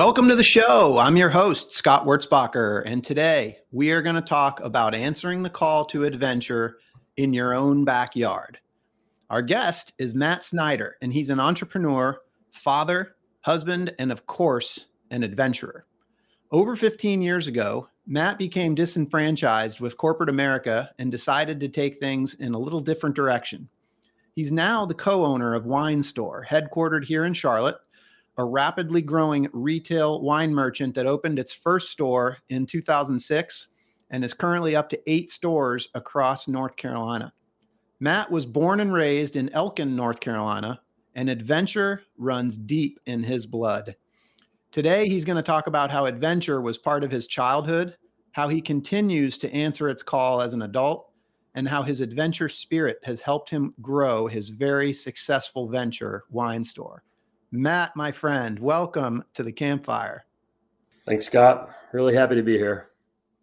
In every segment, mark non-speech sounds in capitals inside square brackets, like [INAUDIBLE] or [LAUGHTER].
Welcome to the show. I'm your host, Scott Wurzbacher, and today we are going to talk about answering the call to adventure in your own backyard. Our guest is Matt Snyder, and he's an entrepreneur, father, husband, and of course, an adventurer. Over 15 years ago, Matt became disenfranchised with corporate America and decided to take things in a little different direction. He's now the co owner of Wine Store, headquartered here in Charlotte a rapidly growing retail wine merchant that opened its first store in 2006 and is currently up to eight stores across North Carolina. Matt was born and raised in Elkin, North Carolina, and adventure runs deep in his blood. Today, he's going to talk about how adventure was part of his childhood, how he continues to answer its call as an adult, and how his adventure spirit has helped him grow his very successful venture, Wine Store. Matt, my friend, welcome to the campfire. Thanks, Scott. Really happy to be here.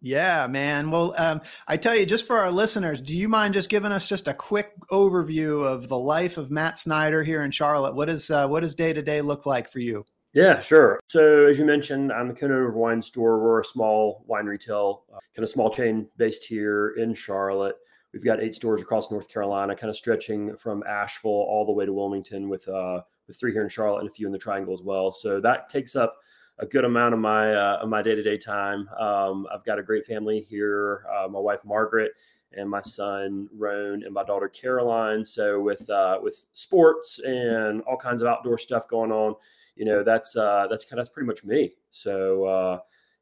Yeah, man. Well, um, I tell you, just for our listeners, do you mind just giving us just a quick overview of the life of Matt Snyder here in Charlotte? What is uh, what does day to day look like for you? Yeah, sure. So as you mentioned, I'm the co-owner of wine store. We're a small wine retail, uh, kind of small chain based here in Charlotte. We've got eight stores across North Carolina, kind of stretching from Asheville all the way to Wilmington with uh, with three here in Charlotte and a few in the Triangle as well. So that takes up a good amount of my uh, of my day to day time. Um, I've got a great family here. Uh, my wife Margaret and my son Roan and my daughter Caroline. So with uh, with sports and all kinds of outdoor stuff going on, you know that's uh, that's kind of that's pretty much me. So uh,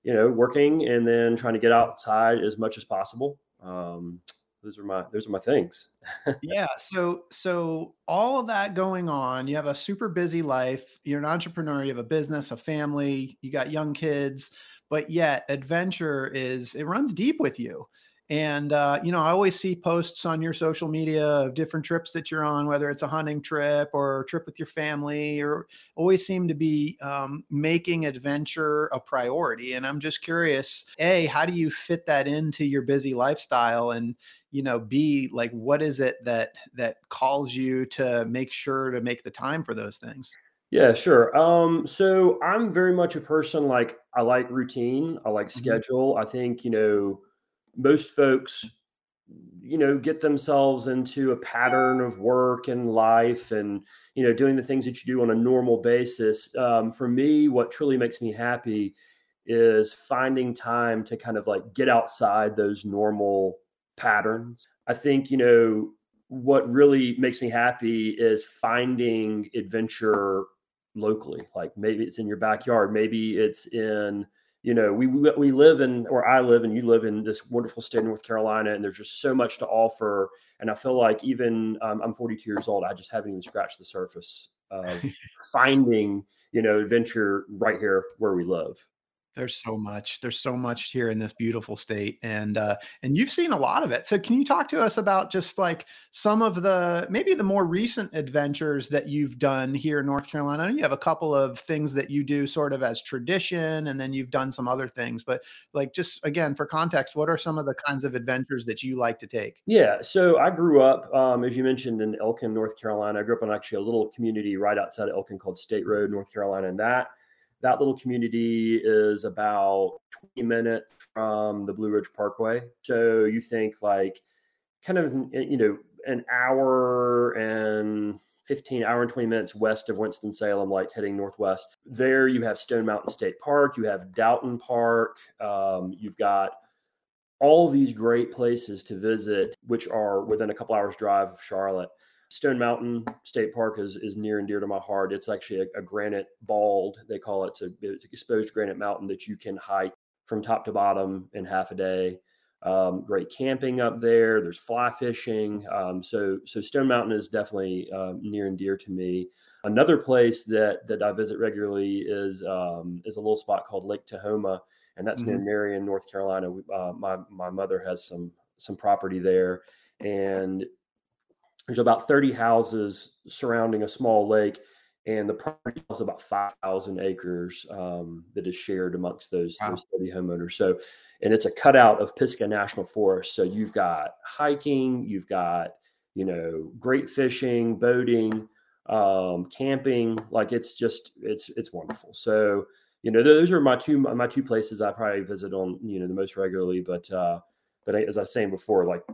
you know, working and then trying to get outside as much as possible. Um, those are my those are my things. [LAUGHS] Yeah so so all of that going on you have a super busy life you're an entrepreneur you have a business a family you got young kids but yet adventure is it runs deep with you. And uh, you know i always see posts on your social media of different trips that you're on whether it's a hunting trip or a trip with your family or always seem to be um, making adventure a priority. And i'm just curious a how do you fit that into your busy lifestyle? And you know b like what is it that that calls you to make sure to make the time for those things yeah sure um so i'm very much a person like i like routine i like mm-hmm. schedule i think you know most folks you know get themselves into a pattern of work and life and you know doing the things that you do on a normal basis um, for me what truly makes me happy is finding time to kind of like get outside those normal patterns. I think, you know, what really makes me happy is finding adventure locally. Like maybe it's in your backyard, maybe it's in, you know, we we live in or I live and you live in this wonderful state of North Carolina, and there's just so much to offer. And I feel like even um, I'm 42 years old, I just haven't even scratched the surface of [LAUGHS] finding, you know, adventure right here where we live. There's so much. There's so much here in this beautiful state, and uh, and you've seen a lot of it. So can you talk to us about just like some of the maybe the more recent adventures that you've done here in North Carolina? I know you have a couple of things that you do sort of as tradition, and then you've done some other things. But like just again for context, what are some of the kinds of adventures that you like to take? Yeah. So I grew up, um, as you mentioned, in Elkin, North Carolina. I grew up in actually a little community right outside of Elkin called State Road, North Carolina, and that that little community is about 20 minutes from the Blue Ridge Parkway. So you think like kind of, you know, an hour and 15 hour and 20 minutes west of Winston-Salem, like heading northwest. There you have Stone Mountain State Park, you have Doughton Park, um, you've got all these great places to visit, which are within a couple hours drive of Charlotte. Stone Mountain State Park is, is near and dear to my heart. It's actually a, a granite bald, they call it. It's, an exposed granite mountain that you can hike from top to bottom in half a day. Um, great camping up there. There's fly fishing. Um, so so Stone Mountain is definitely um, near and dear to me. Another place that that I visit regularly is um, is a little spot called Lake Tahoma, and that's mm-hmm. near Marion, North Carolina. Uh, my my mother has some some property there, and there's about 30 houses surrounding a small lake, and the property is about 5,000 acres um, that is shared amongst those, wow. those 30 homeowners. So, and it's a cutout of Pisgah National Forest. So you've got hiking, you've got you know great fishing, boating, um, camping. Like it's just it's it's wonderful. So you know those are my two my two places I probably visit on you know the most regularly. But uh, but as I was saying before, like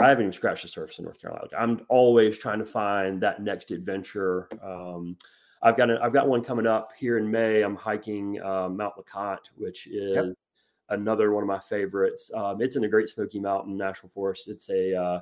I haven't even scratched the surface in North Carolina. Like, I'm always trying to find that next adventure. Um, I've got a, I've got one coming up here in May. I'm hiking uh, Mount LeConte, which is yep. another one of my favorites. Um, it's in the Great Smoky Mountain National Forest. It's a uh,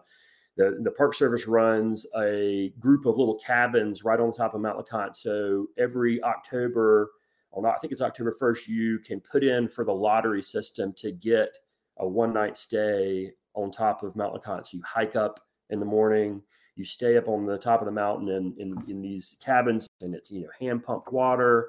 the the Park Service runs a group of little cabins right on top of Mount LeConte. So every October, not, I think it's October first, you can put in for the lottery system to get a one night stay on top of Mount LeConte. So you hike up in the morning, you stay up on the top of the mountain in, in, in these cabins, and it's, you know, hand pumped water.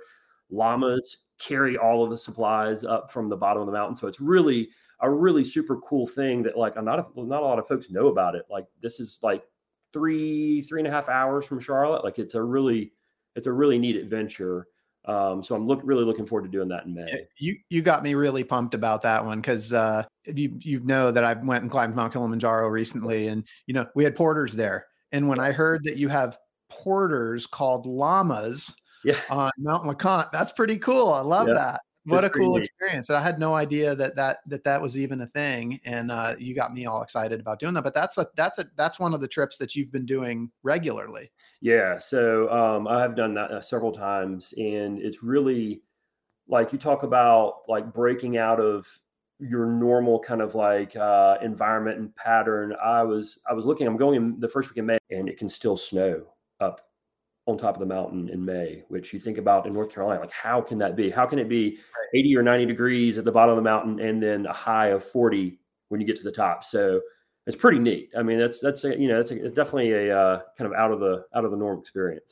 Llamas carry all of the supplies up from the bottom of the mountain. So it's really a really super cool thing that like not a, not a lot of folks know about it. Like this is like three three and a half hours from Charlotte. Like it's a really it's a really neat adventure. Um, so I'm look really looking forward to doing that in May. You you got me really pumped about that one because uh, you you know that I went and climbed Mount Kilimanjaro recently, and you know we had porters there, and when I heard that you have porters called llamas yeah. on Mount LeConte, that's pretty cool. I love yeah. that. What a cool neat. experience! I had no idea that that that that was even a thing, and uh, you got me all excited about doing that. But that's a that's a that's one of the trips that you've been doing regularly. Yeah, so um, I have done that uh, several times, and it's really like you talk about like breaking out of your normal kind of like uh, environment and pattern. I was I was looking. I'm going in the first week in May, and it can still snow up on top of the mountain in May, which you think about in North Carolina, like how can that be? How can it be 80 or 90 degrees at the bottom of the mountain and then a high of 40 when you get to the top? So it's pretty neat. I mean, that's that's a, you know, that's a, it's definitely a uh, kind of out of the out of the norm experience.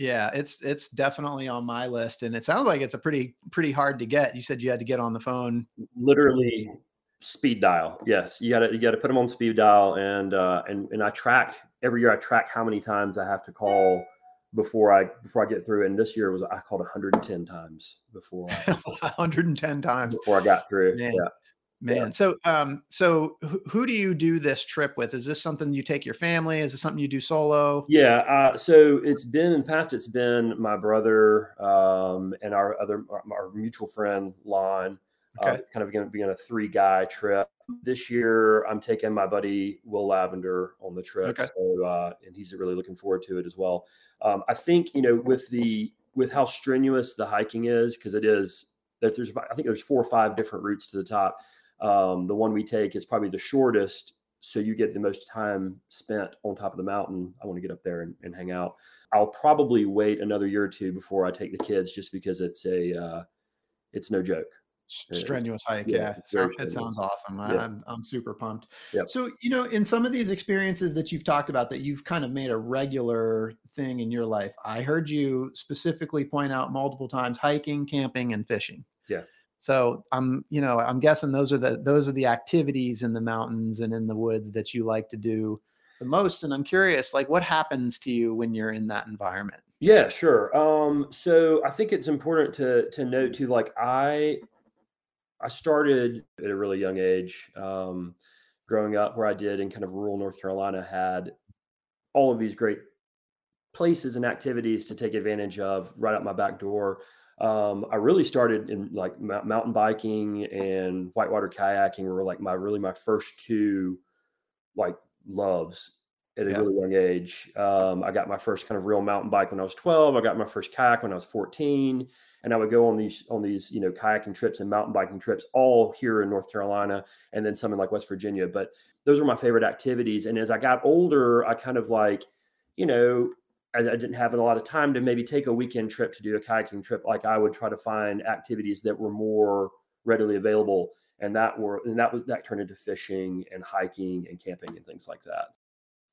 Yeah, it's it's definitely on my list, and it sounds like it's a pretty pretty hard to get. You said you had to get on the phone. Literally speed dial. Yes, you got to you got to put them on speed dial, and uh, and and I track every year. I track how many times I have to call before I before I get through. And this year was I called 110 times before. I, [LAUGHS] 110 times before I got through. Man. Yeah. Man, yeah. so um, so who do you do this trip with? Is this something you take your family? Is it something you do solo? Yeah, uh, so it's been in the past. It's been my brother um, and our other our, our mutual friend Lon. Uh, okay. Uh, kind of going to be on a three guy trip. This year, I'm taking my buddy Will Lavender on the trip. Okay. So, uh, and he's really looking forward to it as well. Um, I think, you know, with the, with how strenuous the hiking is, because it is that there's, I think there's four or five different routes to the top. Um, the one we take is probably the shortest. So you get the most time spent on top of the mountain. I want to get up there and, and hang out. I'll probably wait another year or two before I take the kids just because it's a, uh, it's no joke strenuous hike. Yeah, yeah. it sounds awesome. Yeah. I'm I'm super pumped. Yep. So you know, in some of these experiences that you've talked about, that you've kind of made a regular thing in your life, I heard you specifically point out multiple times hiking, camping, and fishing. Yeah. So I'm, you know, I'm guessing those are the those are the activities in the mountains and in the woods that you like to do the most. And I'm curious, like, what happens to you when you're in that environment? Yeah, sure. Um, so I think it's important to to note too, like I I started at a really young age. Um, growing up where I did in kind of rural North Carolina, had all of these great places and activities to take advantage of right out my back door. Um, I really started in like mountain biking and whitewater kayaking were like my really my first two like loves at a yeah. really young age. Um, I got my first kind of real mountain bike when I was 12. I got my first kayak when I was 14 and I would go on these on these you know kayaking trips and mountain biking trips all here in North Carolina and then some in like West Virginia. But those were my favorite activities. And as I got older, I kind of like you know I, I didn't have a lot of time to maybe take a weekend trip to do a kayaking trip. Like I would try to find activities that were more readily available, and that were and that was that turned into fishing and hiking and camping and things like that.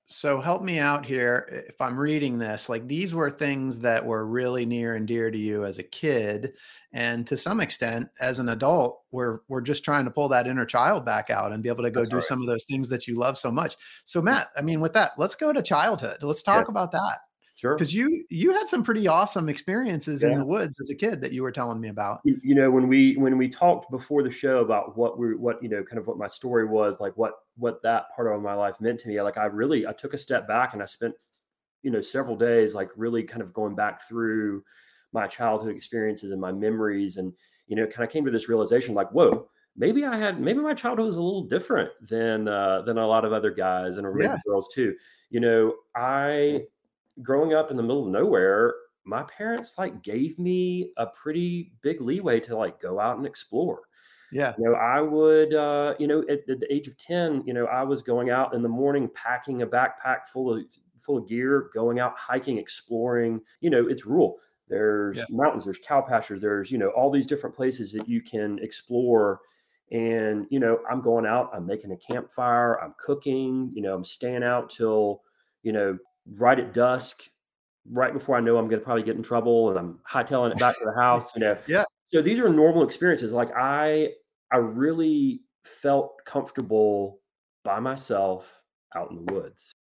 So help me out here if I'm reading this. Like these were things that were really near and dear to you as a kid, and to some extent, as an adult, we're we're just trying to pull that inner child back out and be able to go That's do right. some of those things that you love so much. So Matt, I mean, with that, let's go to childhood. Let's talk yeah. about that. Sure. Because you you had some pretty awesome experiences yeah. in the woods as a kid that you were telling me about. You, know, when we when we talked before the show about what we what you know, kind of what my story was, like what what that part of my life meant to me. Like I really I took a step back and I spent, you know, several days like really kind of going back through my childhood experiences and my memories and you know, kind of came to this realization like, whoa, maybe I had maybe my childhood was a little different than uh than a lot of other guys and maybe yeah. girls too. You know, I growing up in the middle of nowhere, my parents like gave me a pretty big leeway to like go out and explore. Yeah. You know, I would, uh, you know, at, at, the age of 10, you know, I was going out in the morning, packing a backpack full of, full of gear, going out hiking, exploring, you know, it's rural. There's yeah. mountains, there's cow pastures, there's, you know, all these different places that you can explore. And, you know, I'm going out, I'm making a campfire, I'm cooking, you know, I'm staying out till, you know, right at dusk, right before I know I'm going to probably get in trouble, and I'm hightailing it back to the house. You know, [LAUGHS] yeah. So these are normal experiences. Like I, I really felt comfortable by myself out in the woods.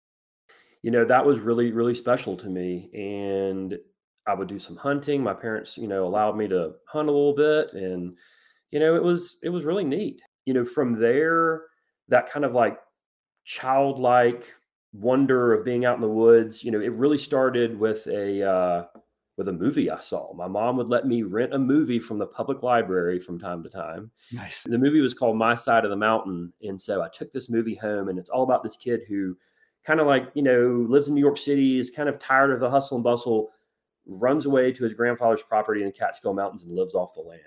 You know, that was really, really special to me. And I would do some hunting. My parents, you know, allowed me to hunt a little bit. And, you know, it was, it was really neat. You know, from there, that kind of like childlike wonder of being out in the woods. You know it really started with a uh, with a movie i saw. My mom would let me rent a movie from the public library from time to time. Nice. The movie was called my side of the mountain and so i took this movie home and it's all about this kid who kind of like you know lives in new york city is kind of tired of the hustle and bustle runs away to his grandfather's property in the catskill mountains and lives off the land.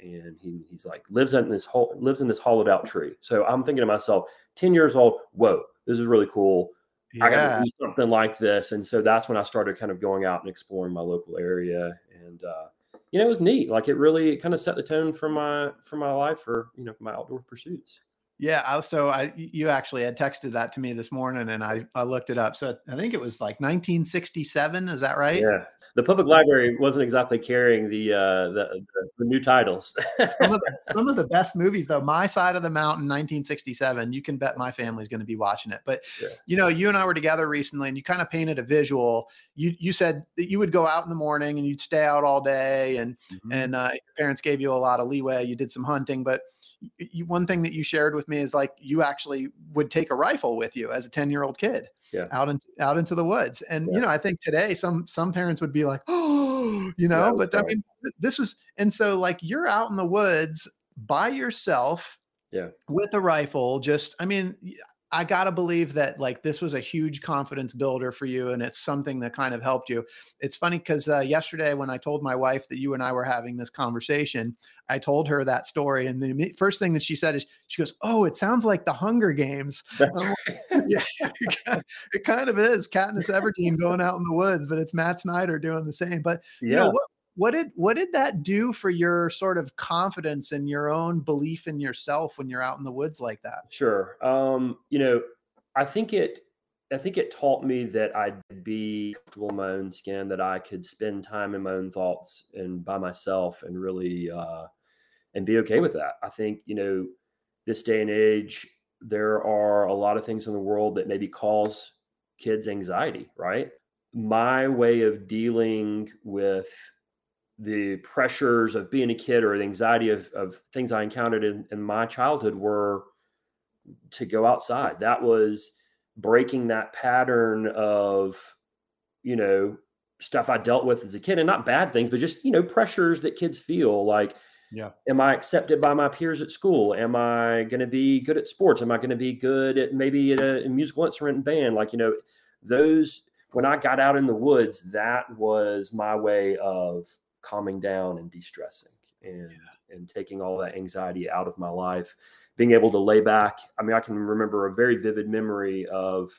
And he, he's like lives in this whole lives in this hollowed out tree. So i'm thinking to myself 10 years old whoa this is really cool yeah. I got to do something like this. And so that's when I started kind of going out and exploring my local area. And, uh, you know, it was neat. Like it really kind of set the tone for my, for my life for, you know, my outdoor pursuits. Yeah. Also, I, you actually had texted that to me this morning and I, I looked it up. So I think it was like 1967. Is that right? Yeah the public library wasn't exactly carrying the uh, the, the, new titles. some, of the, [LAUGHS] some of the best movies, though, My Side of the Mountain, 1967. You can bet my family's going to be watching it. But yeah. you know, you and I were together recently, and you kind of painted a visual. You you said that you would go out in the morning and you'd stay out all day, and mm-hmm. and uh, your parents gave you a lot of leeway. You did some hunting, but you, one thing that you shared with me is like you actually would take a rifle with you as a 10 year old kid yeah. out into out into the woods. And yeah. you know, I think today some some parents would be like, oh, [GASPS] you know, yeah, but I mean, this was and so like you're out in the woods by yourself, yeah, with a rifle. Just, I mean, I gotta believe that like this was a huge confidence builder for you, and it's something that kind of helped you. It's funny because uh, yesterday when I told my wife that you and I were having this conversation, I told her that story, and the first thing that she said is she goes, "Oh, it sounds like the Hunger Games." [LAUGHS] Right. [LAUGHS] yeah, it kind of is Katniss Everdeen going out in the woods, but it's Matt Snyder doing the same. But yeah. you know what? What did what did that do for your sort of confidence and your own belief in yourself when you're out in the woods like that? Sure. Um, you know, I think it I think it taught me that I'd be comfortable in my own skin, that I could spend time in my own thoughts and by myself and really uh, and be okay with that. I think, you know, this day and age, there are a lot of things in the world that maybe cause kids anxiety, right? My way of dealing with the pressures of being a kid or the anxiety of, of things I encountered in, in my childhood were to go outside. That was breaking that pattern of, you know, stuff I dealt with as a kid and not bad things, but just, you know, pressures that kids feel like, yeah. Am I accepted by my peers at school? Am I going to be good at sports? Am I going to be good at maybe at a, a musical instrument band? Like, you know, those, when I got out in the woods, that was my way of calming down and de-stressing and yeah. and taking all that anxiety out of my life being able to lay back i mean i can remember a very vivid memory of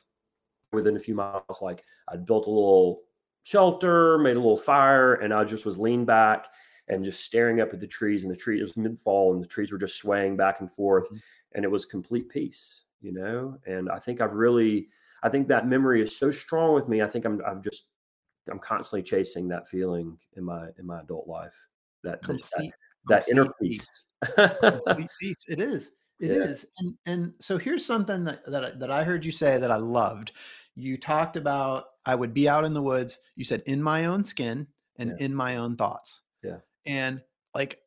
within a few miles like i built a little shelter made a little fire and i just was leaned back and just staring up at the trees and the tree it was mid-fall and the trees were just swaying back and forth mm-hmm. and it was complete peace you know and i think i've really I think that memory is so strong with me. I think I'm I'm just I'm constantly chasing that feeling in my in my adult life. That that, that, that inner peace. [LAUGHS] peace. It is. It yeah. is. And and so here's something that that that I heard you say that I loved. You talked about I would be out in the woods. You said in my own skin and yeah. in my own thoughts. Yeah. And like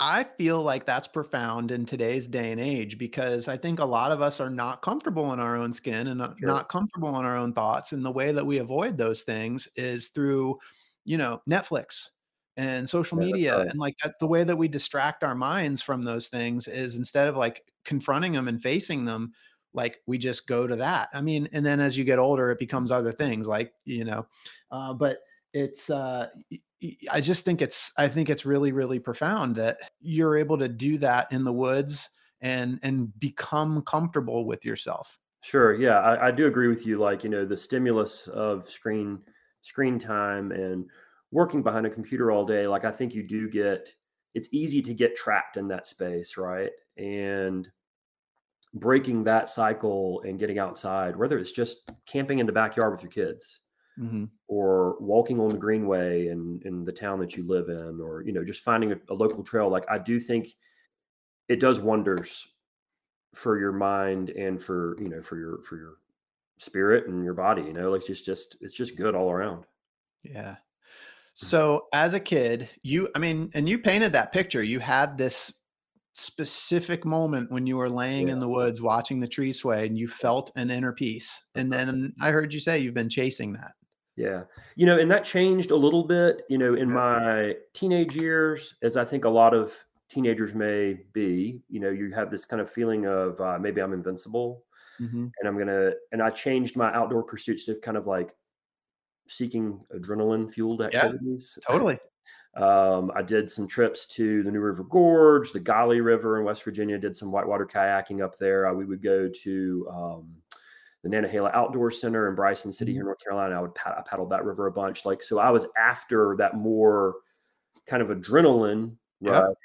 I feel like that's profound in today's day and age because I think a lot of us are not comfortable in our own skin and sure. not comfortable in our own thoughts. And the way that we avoid those things is through, you know, Netflix and social yeah, media. Right. And like that's the way that we distract our minds from those things is instead of like confronting them and facing them, like we just go to that. I mean, and then as you get older, it becomes other things like, you know, uh, but it's uh I just think it's I think it's really really profound that you're able to do that in the woods and and become comfortable with yourself. Sure, yeah, I, I do agree with you. Like you know, the stimulus of screen screen time and working behind a computer all day. Like I think you do get it's easy to get trapped in that space, right? And breaking that cycle and getting outside, whether it's just camping in the backyard with your kids mm-hmm. or walking on the greenway in, in the town that you live in, or, you know, just finding a, a local trail. Like I do think it does wonders for your mind and for, you know, for your, for your spirit and your body, you know, like it's just, it's just good all around. Yeah. Mm-hmm. So as a kid, you, I mean, and you painted that picture. You had this specific moment when you were laying yeah. in the woods watching the tree sway and you felt an inner peace. And uh-huh. then I mm-hmm. heard you say you've been chasing that. Yeah. You know, and that changed a little bit, you know, in my teenage years, as I think a lot of teenagers may be, you know, you have this kind of feeling of uh, maybe I'm invincible mm-hmm. and I'm going to, and I changed my outdoor pursuits to kind of like seeking adrenaline fueled activities. Yeah, totally. [LAUGHS] Um, I did some trips to the New River Gorge, the Gauley River in West Virginia, did some whitewater kayaking up there. Uh, we would go to um, the Nantahala Outdoor Center in Bryson City here in mm-hmm. North Carolina. I would pad- I paddled that river a bunch. Like so, I was after that more kind of adrenaline rush, yep.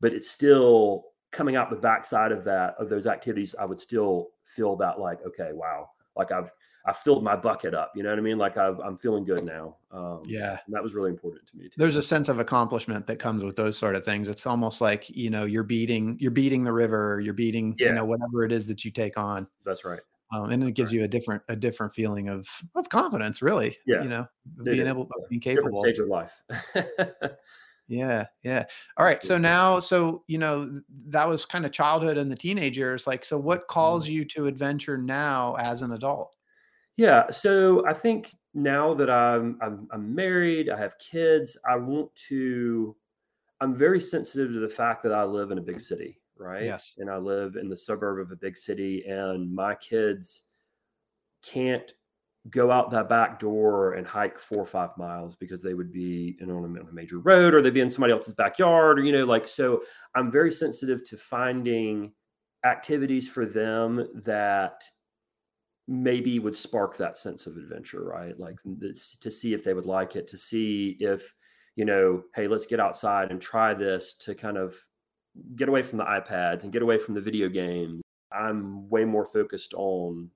but it's still coming out the backside of that of those activities. I would still feel that like, okay, wow, like I've I filled my bucket up. You know what I mean? Like i am feeling good now. Um, yeah, that was really important to me. Too. There's a sense of accomplishment that comes with those sort of things. It's almost like you know you're beating you're beating the river, you're beating yeah. you know whatever it is that you take on. That's right um, and it gives right. you a different a different feeling of of confidence really yeah you know being able yeah. being capable different stage of life [LAUGHS] yeah yeah all right so now so you know that was kind of childhood and the teenagers like so what calls mm-hmm. you to adventure now as an adult yeah so i think now that i'm i'm, I'm married i have kids i want to i'm very sensitive to the fact that i live in a big city right? Yes. And I live in the suburb of a big city, and my kids can't go out that back door and hike four or five miles because they would be in on a, major road or they'd be in somebody else's backyard or you know like so i'm very sensitive to finding activities for them that maybe would spark that sense of adventure right like this, to see if they would like it to see if you know hey let's get outside and try this to kind of get away from the iPads and get away from the video games. I'm way more focused on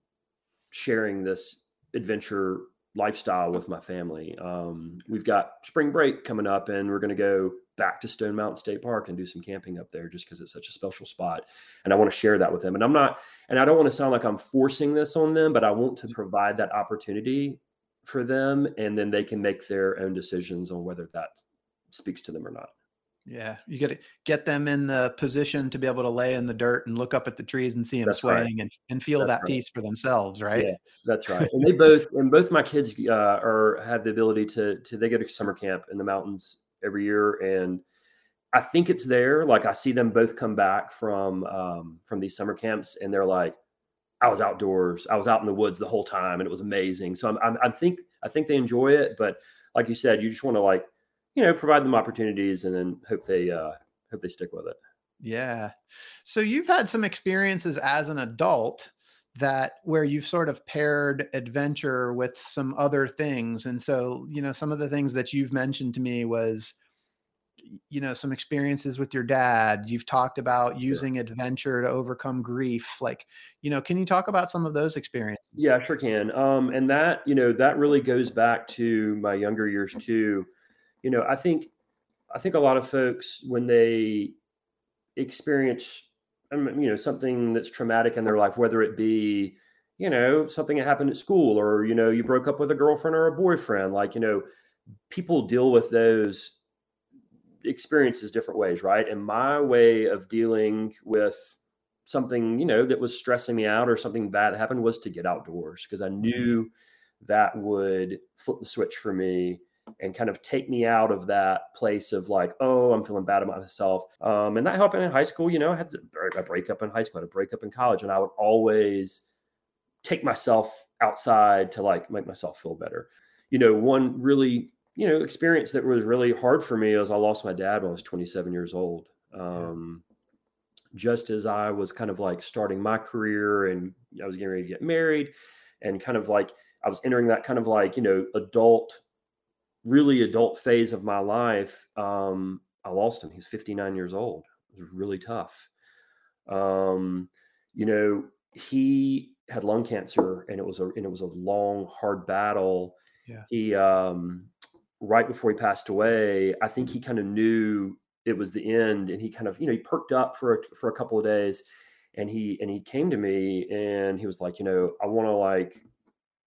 sharing this adventure lifestyle with my family. Um, we've got spring break coming up, and we're going to go back to Stone Mountain State Park and do some camping up there just because it's such a special spot. And I want to share that with them. And I'm not, and I don't want to sound like I'm forcing this on them, but I want to provide that opportunity for them, and then they can make their own decisions on whether that speaks to them or not. Yeah, you got to get them in the position to be able to lay in the dirt and look up at the trees and see them that's swaying right. and, and feel that's that right. peace for themselves, right? Yeah, that's right. and they [LAUGHS] both and both my kids uh, are have the ability to to they go to summer camp in the mountains every year, and I think it's there. Like I see them both come back from um, from these summer camps, and they're like, I was outdoors, I was out in the woods the whole time, and it was amazing. So I'm, I'm I think I think they enjoy it, but like you said, you just want to like you know provide them opportunities and then hope they uh hope they stick with it. Yeah. So you've had some experiences as an adult that where you've sort of paired adventure with some other things and so you know some of the things that you've mentioned to me was you know some experiences with your dad. You've talked about using adventure to overcome grief like you know can you talk about some of those experiences? Yeah, sure can. Um, and that, you know, that really goes back to my younger years too. You know, I think, I think a lot of folks when they experience, um, you know, something that's traumatic in their life, whether it be, you know, something that happened at school, or you know, you broke up with a girlfriend or a boyfriend, like you know, people deal with those experiences different ways, right? And my way of dealing with something, you know, that was stressing me out or something bad happened was to get outdoors because I knew that would flip the switch for me and kind of take me out of that place of like, oh, I'm feeling bad about myself. Um, and that happened in high school. You know, I had to, a breakup in high school, I had a breakup in college, and I would always take myself outside to like make myself feel better. You know, one really, you know, experience that was really hard for me was I lost my dad when I was 27 years old. Um, just as I was kind of like starting my career and I was getting ready to get married and kind of like I was entering that kind of like, you know, adult, really adult phase of my life. Um, I lost him. He's 59 years old. It was really tough. Um, you know, he had lung cancer and it was a and it was a long, hard battle. Yeah. He um right before he passed away, I think he kind of knew it was the end and he kind of you know he perked up for a, for a couple of days and he and he came to me and he was like you know i want to like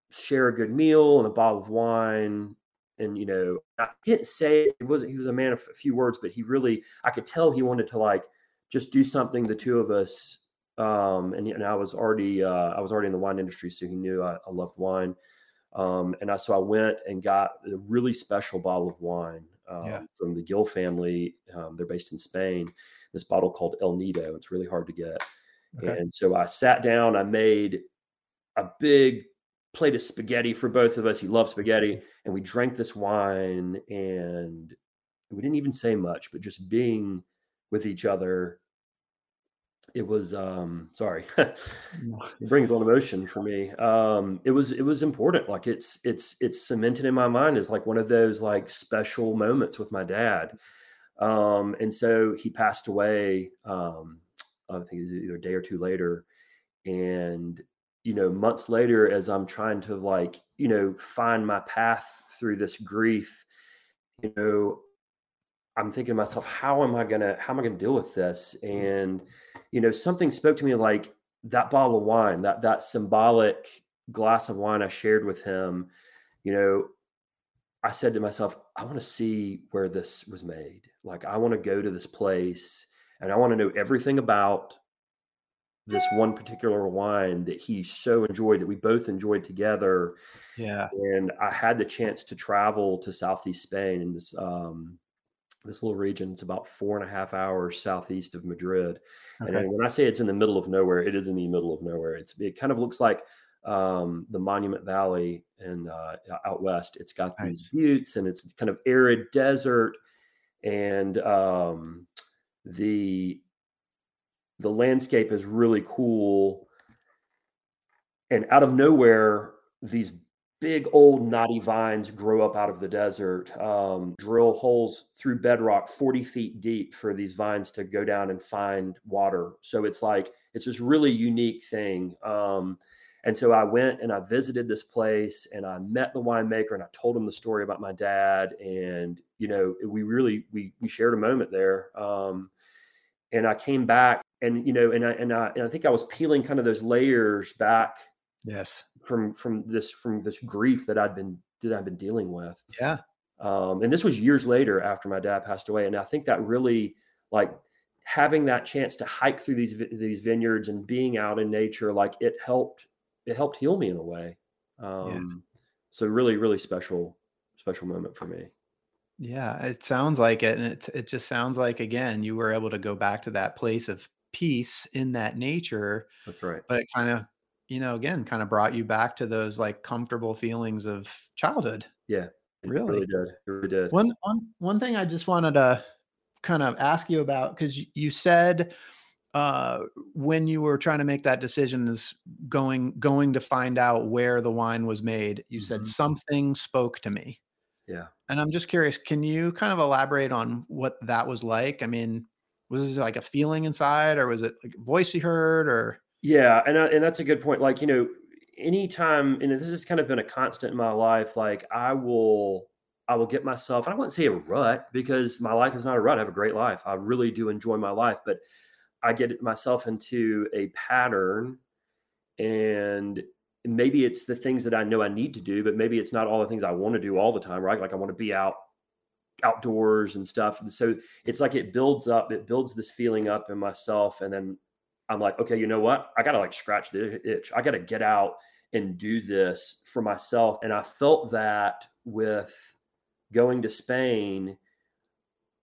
share a good meal and a bottle of wine and you know i didn't say it wasn't he was a man of a few words but he really i could tell he wanted to like just do something the two of us um and, and i was already uh i was already in the wine industry so he knew i, I loved wine um and i so i went and got a really special bottle of wine um, Yeah. from the Gil family. Um, they're based in Spain. This bottle called El Nido. It's really hard to get. Okay. And so I sat down. I made a big plate of spaghetti for both of us. He loved spaghetti, and we drank this wine. And we didn't even say much, but just being with each other. It was um sorry. [LAUGHS] it brings on emotion for me. Um, it was it was important. Like it's it's it's cemented in my mind as like one of those like special moments with my dad. Um, and so he passed away. Um, I think it was either a day or two later, and you know, months later, as I'm trying to like you know find my path through this grief, you know, I'm thinking to myself, how am I gonna how am I gonna deal with this? And you know, something spoke to me like that bottle of wine, that that symbolic glass of wine I shared with him, you know, I said to myself, I want to see where this was made. Like I want to go to this place and I want to know everything about this one particular wine that he so enjoyed that we both enjoyed together yeah and I had the chance to travel to southeast Spain in this um, this little region. It's about four and a half hours southeast of Madrid. And okay. then when I say it's in the middle of nowhere, it is in the middle of nowhere. It's it kind of looks like um, the Monument Valley and uh, out west. It's got these buttes and it's kind of arid desert, and um, the the landscape is really cool. And out of nowhere, these big old knotty vines grow up out of the desert, um, drill holes through bedrock 40 feet deep for these vines to go down and find water. So it's like, it's this really unique thing. Um, and so I went and I visited this place and I met the winemaker and I told him the story about my dad. And, you know, we really, we, we shared a moment there. Um, and I came back and, you know, and I, and I, and I think I was peeling kind of those layers back yes from from this from this grief that I'd been that I've been dealing with. yeah Um, and this was years later after my dad passed away, and I think that really like having that chance to hike through these these vineyards and being out in nature, like it helped it helped heal me in a way. Um, So really, really special special moment for me. Yeah, it sounds like it. And it, it just sounds like, again, you were able to go back to that place of peace in that nature, That's right. but it kind of, you know, again, kind of brought you back to those like comfortable feelings of childhood. Yeah, it Really? really did. It really did. One, one, one thing I just wanted to kind of ask you about, because you said uh, when you were trying to make that decision is going, going to find out where the wine was made, you said Mhm. something spoke to me. Yeah. And I'm just curious, can you kind of elaborate on what that was like? I mean, was it like a feeling inside or was it like a voice you heard or? Yeah. And, uh, and that's a good point. Like, you know, anytime, and this has kind of been a constant in my life, like I will, I will get myself, I wouldn't say a rut because my life is not a rut. I have a great life. I really do enjoy my life, but I get myself into a pattern and maybe it's the things that I know I need to do, but maybe it's not all the things I want to do all the time, right? Like I want to be out outdoors and stuff. And so it's like it builds up, it builds this feeling up in myself. And then I'm like, okay, you know what? I got to like scratch the itch. I got to get out and do this for myself. And I felt that with going to Spain,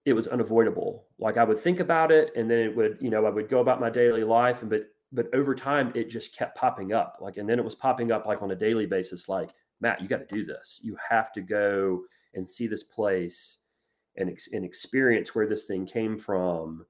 it was unavoidable. Like I would think about it and then it would, you know, I would go about my daily life and but but over time it just kept popping up. Like and then it was popping up like on a daily basis like, Matt, you got to do this. You have to go and see this place and, ex- and experience where this thing came from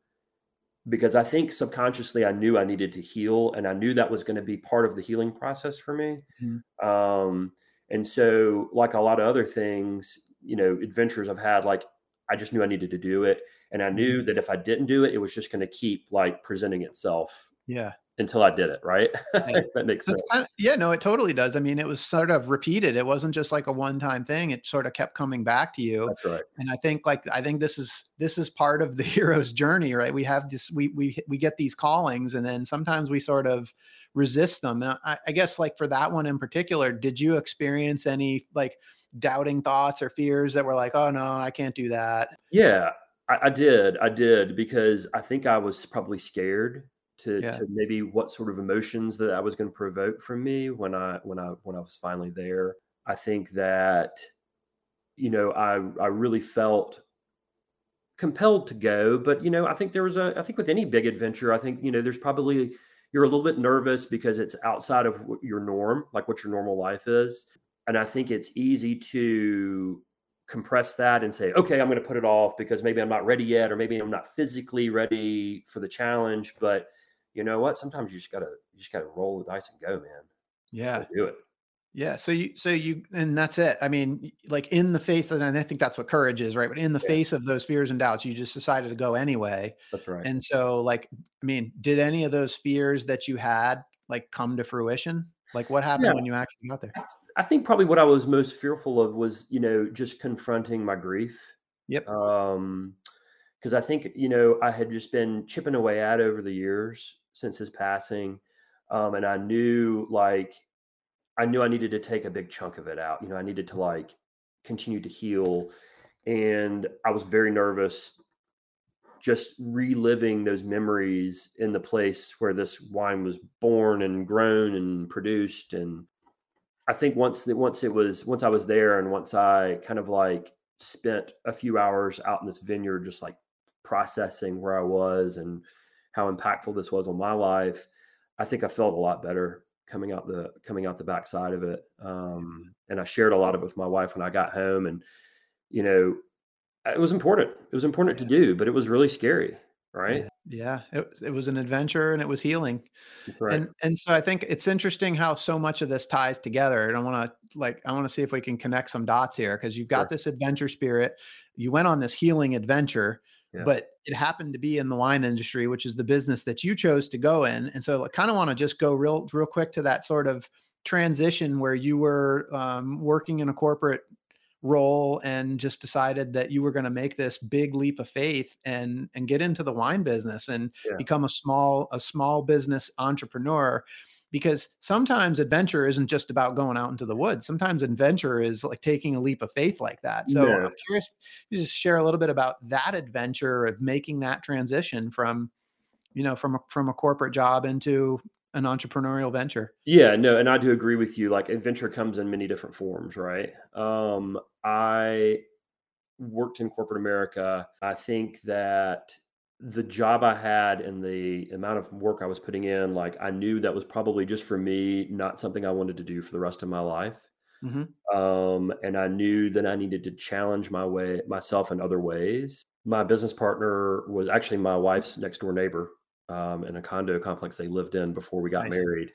because I think subconsciously I knew I needed to heal and I knew that was going to be part of the healing process for me. Mm-hmm. Um, and so, like a lot of other things, you know, adventures I've had, like I just knew I needed to do it. And I knew mm-hmm. that if I didn't do it, it was just going to keep like presenting itself. Yeah until I did it, right? [LAUGHS] that makes sense. Kind of, yeah, no, it totally does. I mean, it was sort of repeated. It wasn't just like a one-time thing. It sort of kept coming back to you. That's right. And I think like I think this is this is part of the [LAUGHS] hero's journey, right? We have this we we we get these callings and then sometimes we sort of resist them. And I, I guess like for that one in particular, did you experience any like doubting thoughts or fears that were like, oh no, I can't do that? Yeah, I, I did. I did because I think I was probably scared to, yeah. to maybe what sort of emotions that I was going to provoke from me when I when I when I was finally there. I think that you know I I really felt compelled to go, but you know I think there was a I think with any big adventure I think you know there's probably you're a little bit nervous because it's outside of your norm, like what your normal life is, and I think it's easy to compress that and say, okay, I'm going to put it off because maybe I'm not ready yet, or maybe I'm not physically ready for the challenge. But you know what? Sometimes you just gotta you just gotta roll the dice and go, man. Yeah, do it. Yeah. So you so you and that's it. I mean, like in the face, of, and I think that's what courage is, right? But in the yeah. face of those fears and doubts, you just decided to go anyway. That's right. And so, like, I mean, did any of those fears that you had like come to fruition? Like, what happened yeah. when you actually got there? I think probably what I was most fearful of was, you know, just confronting my grief. Yep. Um, because I think you know I had just been chipping away at over the years, since his passing. Um, and I knew like I knew I needed to take a big chunk of it out. You know, I needed to like continue to heal. And I was very nervous just reliving those memories in the place where this wine was born and grown and produced. And I think once that once it was once I was there and once I kind of like spent a few hours out in this vineyard just like processing where I was and how impactful this was on my life, I think I felt a lot better coming out the coming out the backside of it. Um, and I shared a lot of it with my wife when I got home, and you know, it was important. It was important to do, but it was really scary, right? Yeah, it it was an adventure and it was healing. Right. And and so I think it's interesting how so much of this ties together. And I want to like I want to see if we can connect some dots here because you've got sure. this adventure spirit. You went on this healing adventure but it happened to be in the wine industry, which is the business that you chose to go in. And so I kind of want to just go real, real quick to that sort of transition where you were um, working in a corporate role and just decided that you were going to make this big leap of faith and and get into the wine business and yeah. become a small a small business entrepreneur because sometimes adventure isn't just about going out into the woods. Sometimes adventure is like taking a leap of faith like that. So yeah. I'm curious you just share a little bit about that adventure of making that transition from, you know, from a, from a corporate job into an entrepreneurial venture. Yeah, no, and I do agree with you. Like adventure comes in many different forms, right? Um, I worked in corporate America. I think that the job I had and the amount of work I was putting in, like I knew that was probably just for me, not something I wanted to do for the rest of my life. Mm-hmm. Um, and I knew that I needed to challenge my way myself in other ways. My business partner was actually my wife's next door neighbor um, in a condo complex they lived in before we got nice. married.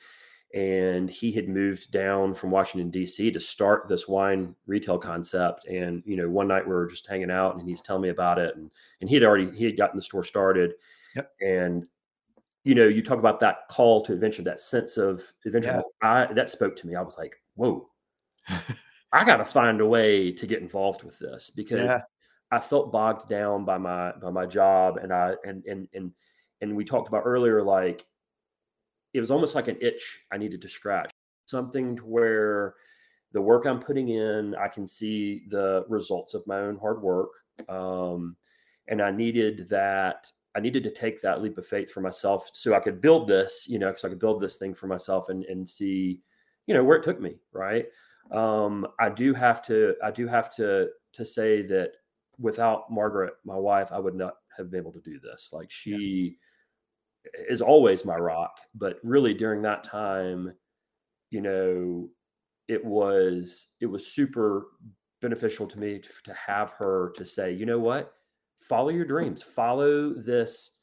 And he had moved down from Washington D.C. to start this wine retail concept. And you know, one night we were just hanging out, and he's telling me about it, and and he had already he had gotten the store started, yep. and you know, you talk about that call to adventure, that sense of adventure. Yeah. I, that spoke to me. I was like, whoa, [LAUGHS] I got to find a way to get involved with this because yeah. I felt bogged down by my by my job, and I and and and and we talked about earlier, like it was almost like an itch I needed to scratch, something to where the work I'm putting in, I can see the results of my own hard work, um, and I needed that. I needed to take that leap of faith for myself so I could build this, you know, because I could build this thing for myself and and see, you know, where it took me. Right. Um, I do have to. I do have to to say that without Margaret, my wife, I would not have been able to do this. Like she yeah. Is always my rock, but really during that time, you know, it was it was super beneficial to me to, to have her to say, you know what, follow your dreams, follow this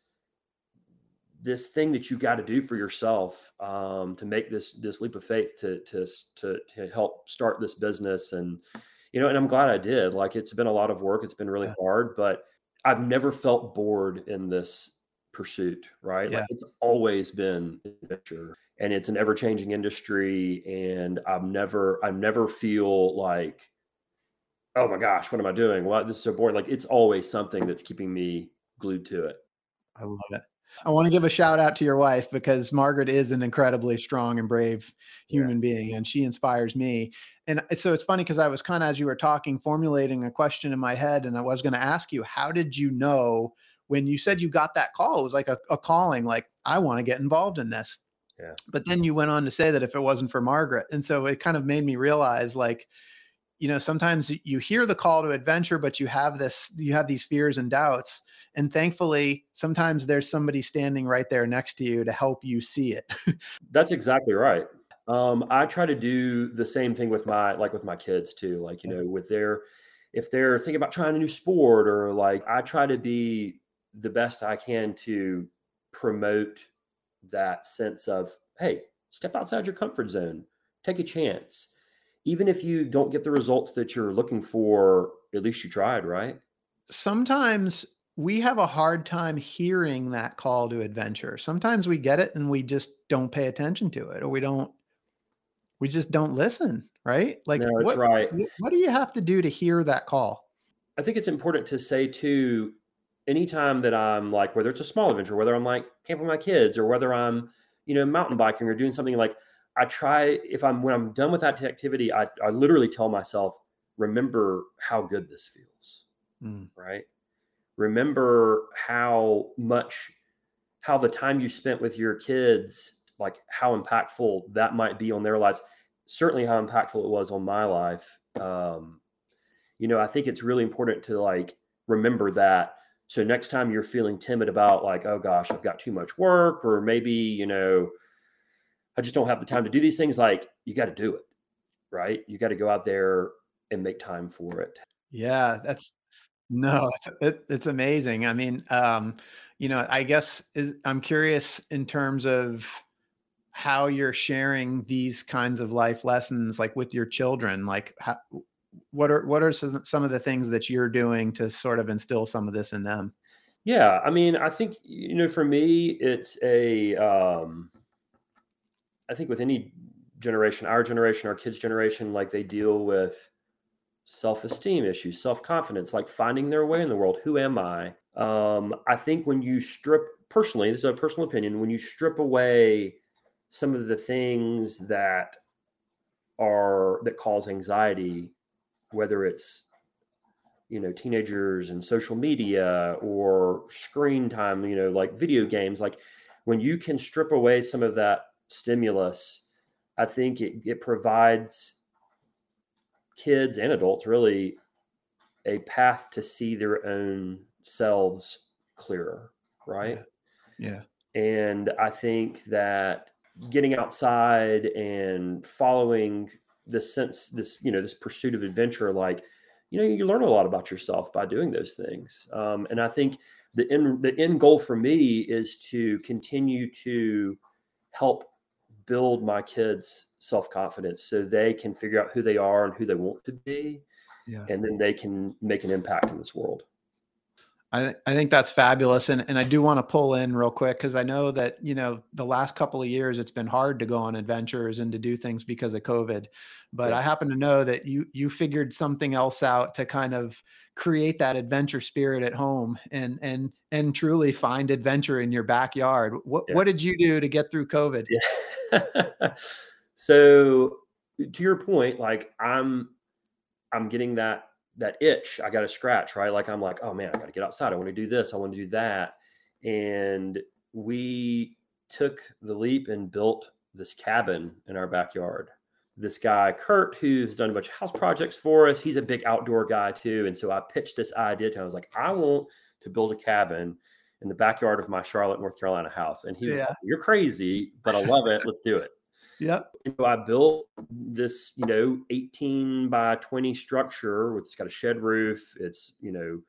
this thing that you got to do for yourself um, to make this this leap of faith to to to to help start this business and you know, and I'm glad I did. Like it's been a lot of work. It's been really yeah. hard, but I've never felt bored in this pursuit, right? Yeah. Like it's always been adventure and it's an ever-changing industry and I'm never I never feel like oh my gosh, what am I doing? Well, this is so boring. Like it's always something that's keeping me glued to it. I love it. I want to give a shout out to your wife because Margaret is an incredibly strong and brave human yeah. being and she inspires me. And uh, so it's funny because I was kind of, as you were talking, formulating a question in my head and I was going to ask you, how did you know when you said you got that call? It was like a, a calling, like, I want to get involved in this. Yeah. But then you went on to say that if it wasn't for Margaret. And so it kind of made me realize like, you know, sometimes you hear the call to adventure, but you have this, you have these fears and doubts and thankfully sometimes there's somebody standing right there next to you to help you see it [LAUGHS] that's exactly right um, i try to do the same thing with my like with my kids too like you know with their if they're thinking about trying a new sport or like i try to be the best i can to promote that sense of hey step outside your comfort zone take a chance even if you don't get the results that you're looking for at least you tried right sometimes we have a hard time hearing that call to adventure. Sometimes we get it and we just don't pay attention to it or we don't we just don't listen, right? Like no, what, right. what do you have to do to hear that call? I think it's important to say too anytime that I'm like whether it's a small adventure, whether I'm like camping with my kids or whether I'm, you know, mountain biking or doing something like I try if I'm when I'm done with that activity, I, I literally tell myself, remember how good this feels. Mm. Right remember how much how the time you spent with your kids like how impactful that might be on their lives certainly how impactful it was on my life um, you know i think it's really important to like remember that so next time you're feeling timid about like oh gosh i've got too much work or maybe you know i just don't have the time to do these things like you got to do it right you got to go out there and make time for it yeah that's no, it's it, it's amazing. I mean, um, you know, I guess is, I'm curious in terms of how you're sharing these kinds of life lessons, like with your children. Like, how, what are what are some, of the things that you're doing to sort of instill some of this in them? Yeah, I mean, I think you know, for me, it's a. Um, I think with any generation, our generation, our kids' generation, like they deal with self-esteem issues self-confidence like finding their way in the world who am i um, i think when you strip personally this is a personal opinion when you strip away some of the things that are that cause anxiety whether it's you know teenagers and social media or screen time you know like video games like when you can strip away some of that stimulus i think it, it provides kids and adults really a path to see their own selves clearer, right? Yeah. And I think that getting outside and following this sense, this, you know, this pursuit of adventure, like, you know, you learn a lot about yourself by doing those things. Um, and I think the end, the end goal for me is to continue to help build my kids' self confidence so they can figure out who they are and who they want to be, yeah. and then they can make an impact in this world. I, I think that's fabulous. And, and I do want to pull in real quick because I know that, you know, the last couple of years it's been hard to go on adventures and to do things because of COVID. But yeah. I happen to know that you you figured something else out to kind of create that adventure spirit at home and and and truly find adventure in your backyard. What yeah. what did you do to get through COVID? Yeah. [LAUGHS] so to your point, like I'm I'm getting that that itch I got to scratch, right? Like I'm like, oh man, I got to get outside. I want to do this. I want to do that. And we took the leap and built this cabin in our backyard. This guy, Kurt, who's done a bunch of house projects for us, he's a big outdoor guy too. And so I pitched this idea to him. I was like, I want to build a cabin in the backyard of my Charlotte, North Carolina house. And he yeah. was like, You're crazy, but I love it. Let's do it. Yep. So I built this, you know, 18 by 20 structure. It's got a shed roof. It's, you know,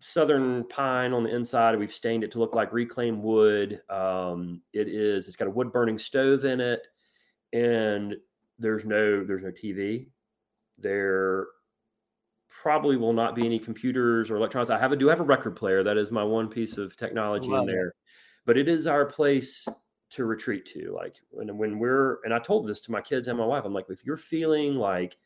southern pine on the inside. We've stained it to look like reclaimed wood. Um, it is. It's got a wood burning stove in it, and there's no there's no TV. There probably will not be any computers or electronics. I have a do have a record player. That is my one piece of technology in there. It. But it is our place to retreat to. Like when when we're and I told this to my kids and my wife, I'm like, if you're feeling like,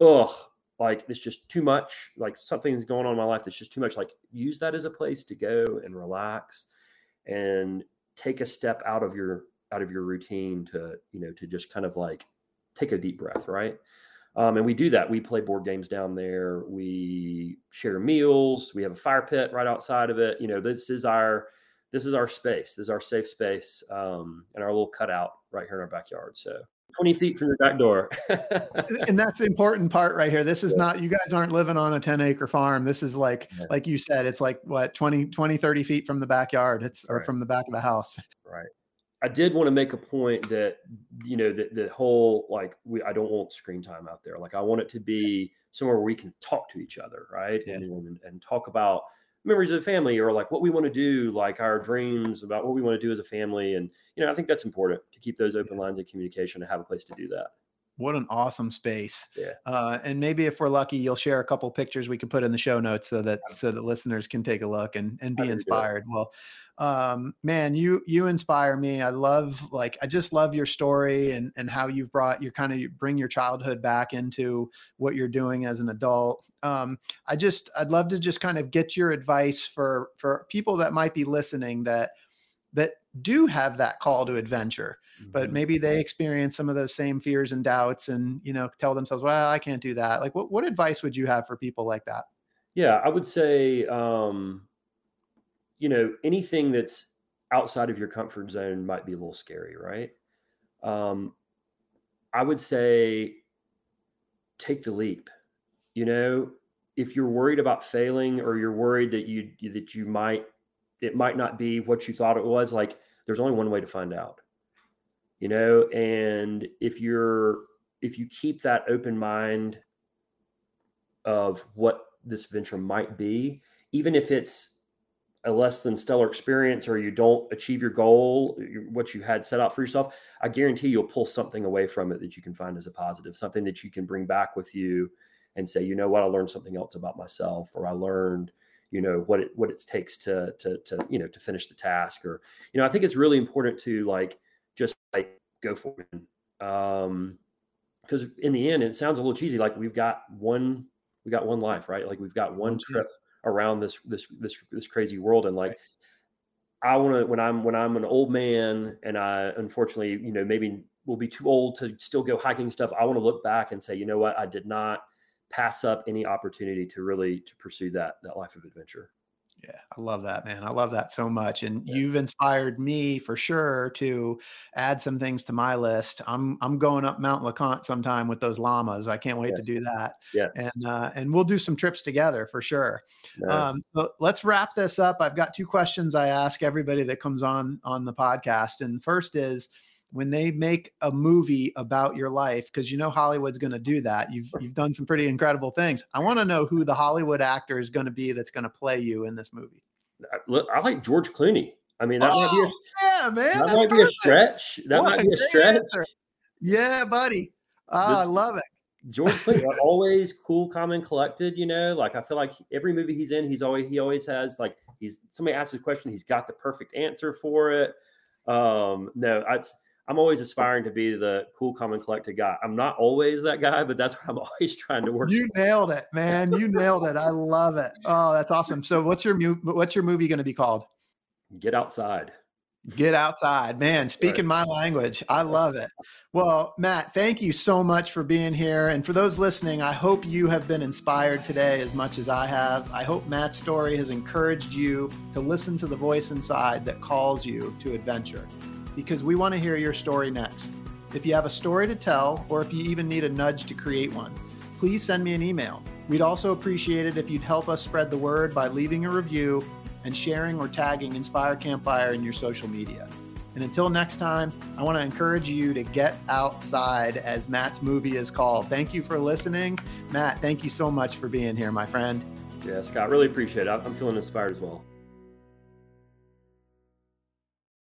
ugh, like it's just too much, like something's going on in my life that's just too much, like use that as a place to go and relax and take a step out of your out of your routine to, you know, to just kind of like take a deep breath, right? Um, and we do that. We play board games down there. We share meals. We have a fire pit right outside of it. You know, this is our this is our space. This is our safe space um, and our little cutout right here in our backyard. So 20 feet from the back door. and that's the important part right here. This is yeah. not, you guys aren't living on a 10 acre farm. This is like, yeah. like you said, it's like what, 20, 20, 30 feet from the backyard. It's or right. from the back of the house. [LAUGHS] Right. I did want to make a point that, you know, that the whole, like we, I don't want screen time out there. Like I want it to be somewhere where we can talk to each other. Right. Yeah. And, and, and talk about, memories of the family or like what we want to do, like our dreams about what we want to do as a family. And, you know, I think that's important to keep those open lines of communication and have a place to do that. What an awesome space. Yeah. Uh, and maybe if we're lucky, you'll share a couple pictures we can put in the show notes so that so that listeners can take a look and, and be inspired. Well, um, man, you you inspire me. I love like I just love your story and and how you've brought your kind of bring your childhood back into what you're doing as an adult um, I just I'd love to just kind of get your advice for for people that might be listening that that do have that call to adventure, mm-hmm. but maybe they experience some of those same fears and doubts, and you know tell themselves, well, I can't do that. Like, what what advice would you have for people like that? Yeah, I would say, um, you know, anything that's outside of your comfort zone might be a little scary, right? Um, I would say take the leap you know if you're worried about failing or you're worried that you that you might it might not be what you thought it was like there's only one way to find out you know? And if you're if you keep that open mind of what this venture might be even if it's a less than stellar experience or you don't achieve your goal what you had set out for yourself i guarantee you'll pull something away from it that you can find as a positive something that you can bring back with you and say, you know what, I learned something else about myself, or I learned, you know, what it what it takes to to to you know to finish the task, or you know, I think it's really important to like just like go for it. Um, because in the end, it sounds a little cheesy. Like we've got one, we got one life, right? Like we've got one trip around this this this this crazy world, and like I want to when I'm when I'm an old man, and I unfortunately, you know, maybe will be too old to still go hiking stuff. I want to look back and say, you know what, I did not pass up any opportunity to really to pursue that that life of adventure. Yeah, I love that, man. I love that so much. And yeah. you've inspired me for sure to add some things to my list. I'm I'm going up Mount LeConte sometime with those llamas. I can't wait yes. to do that. Yes. And uh, and we'll do some trips together for sure. Um, but let's wrap this up. I've got two questions I ask everybody that comes on on the podcast. And first is when they make a movie about your life because you know Hollywood's going to do that. You've you've done some pretty incredible things. I want to know who the Hollywood actor is going to be that's going to play you in this movie. I, I like George Clooney. I mean, that oh, might be a, oh, yeah, man. That might perfect. be a stretch. That what might be a stretch. Answer. Yeah, buddy. Oh, this, I love it. George Clooney always cool, calm, and collected. You know, like I feel like every movie he's in, he's always he always has like he's somebody asks a question, he's got the perfect answer for it. Um, no, I, I'm always aspiring to be the cool, calm, and collected guy. I'm not always that guy, but that's [LAUGHS] what I'm always trying to work. You for. nailed it, man. You nailed it. I love it. Oh, that's awesome. So, what's your what's your movie going to be called? Get outside. Get outside, man. Speaking right. my language. I love it. Well, Matt, thank you so much for being here. And for those listening, I hope you have been inspired today as much as I have. I hope Matt's story has encouraged you to listen to the voice inside that calls you to adventure because we want to hear your story next. If you have a story to tell, or if you even need a nudge to create one, please send me an email. We'd also appreciate it if you'd help us spread the word by leaving a review and sharing or tagging Inspire Campfire in your social media. And until next time, I want to encourage you to get outside, as Matt's movie is called. Thank you for listening. Matt, thank you so much for being here, my friend. Yeah, Scott, really appreciate it. I'm feeling inspired as well.